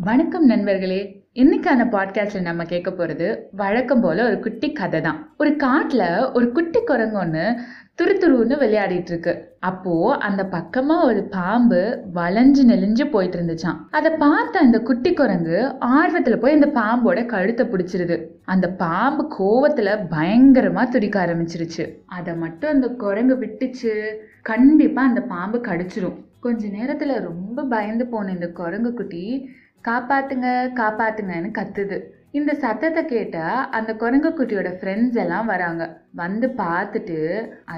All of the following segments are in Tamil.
வணக்கம் நண்பர்களே. இன்னைக்கான பாட்காஸ்ட்ல நம்ம கேட்க போறது வழக்கம் போல ஒரு குட்டி கதை தான் ஒரு காட்டுல ஒரு குட்டி குரங்கு ஒன்று துரு துருன்னு விளையாடிட்டு இருக்கு. அப்போ அந்த பக்கமா ஒரு பாம்பு வளைஞ்சு நெளிஞ்சு போயிட்டு இருந்துச்சான் அதை பார்த்த அந்த குட்டி குரங்கு ஆர்வத்துல போய் அந்த பாம்போட கழுத்தை பிடிச்சிருது. அந்த பாம்பு கோவத்துல பயங்கரமா துடிக்க ஆரம்பிச்சிருச்சு. அதை மட்டும் அந்த குரங்கு விட்டுச்சு. கண்டிப்பா அந்த பாம்பு கடிச்சிரும். கொஞ்ச நேரத்தில் ரொம்ப பயந்து போன இந்த குரங்கு குட்டி காப்பாத்துங்க காப்பாத்துங்கன்னு கத்துது. இந்த சத்தத்தை கேட்டால் அந்த குரங்கு குட்டியோட ஃப்ரெண்ட்ஸ் எல்லாம் வராங்க. வந்து பார்த்துட்டு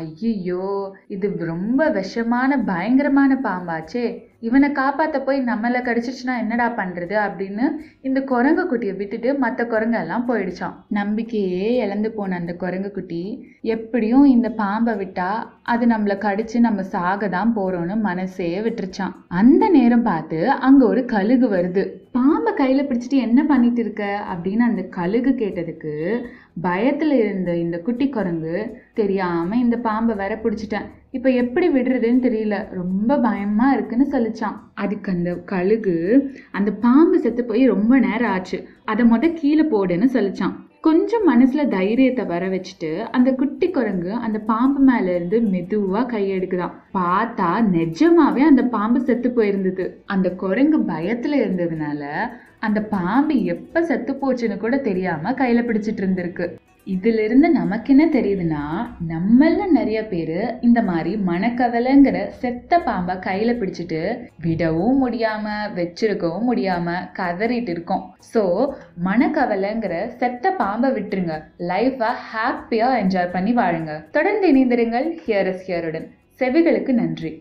ஐயோ இது ரொம்ப விஷமான பயங்கரமான பாம்பாச்சே. இவனை காப்பாற்ற போய் நம்மளை கடிச்சிச்சுன்னா என்னடா பண்ணுறது அப்படின்னு இந்த குரங்கு குட்டியை விட்டுட்டு மற்ற குரங்கெல்லாம் போயிடுச்சான் நம்பிக்கையே இழந்து போன அந்த குரங்கு குட்டி எப்படியும் இந்த பாம்பை விட்டா அது நம்மளை கடிச்சு நம்ம சாக தான் போகிறோன்னு மனசே விட்டுருச்சான் அந்த நேரம் பார்த்து அங்கே ஒரு கழுகு வருது. பாம்பு கையில் பிடிச்சிட்டு என்ன பண்ணிட்டு இருக்க அப்படின்னு அந்த கழுகு கேட்டதுக்கு பயத்தில் இருந்த இந்த குட்டி குரங்கு தெரியாமல் இந்த பாம்பை வேற பிடிச்சிட்டேன். இப்போ எப்படி விடுறதுன்னு தெரியல. ரொம்ப பயமாக இருக்குன்னு சொல்லிச்சான். அதுக்கு அந்த கழுகு அந்த பாம்பு செத்து போய் ரொம்ப நேரம் ஆச்சு. அதை மொதல் கீழே போடுன்னு சொல்லிச்சான். கொஞ்சம் மனசுல தைரியத்தை வர வச்சுட்டு அந்த குட்டி குரங்கு அந்த பாம்பு மேல இருந்து மெதுவா கையெடுக்குதான் பார்த்தா நிஜமாவே அந்த பாம்பு செத்து போயிருந்தது. அந்த குரங்கு பயத்துல இருந்ததுனால அந்த பாம்பு எப்ப செத்து போச்சுன்னு கூட தெரியாம கையில பிடிச்சிட்டு இருந்திருக்கு. இதுல இருந்து நமக்கு என்ன தெரியுதுன்னா நம்மள நிறைய பேரு இந்த மாதிரி மனக்கவலைங்கிற செத்த பாம்பை கையில பிடிச்சிட்டு விடவும் முடியாம வச்சிருக்கவும் முடியாம கதறிட்டு இருக்கோம். ஸோ மனக்கவலைங்கிற செத்த பாம்பை விட்டுருங்க. லைஃப்பை ஹாப்பியா என்ஜாய் பண்ணி வாழுங்க. தொடர்ந்து இணைந்திருங்கள். ஹியர் இஸ் ஹியருடன் செவிகளுக்கு நன்றி.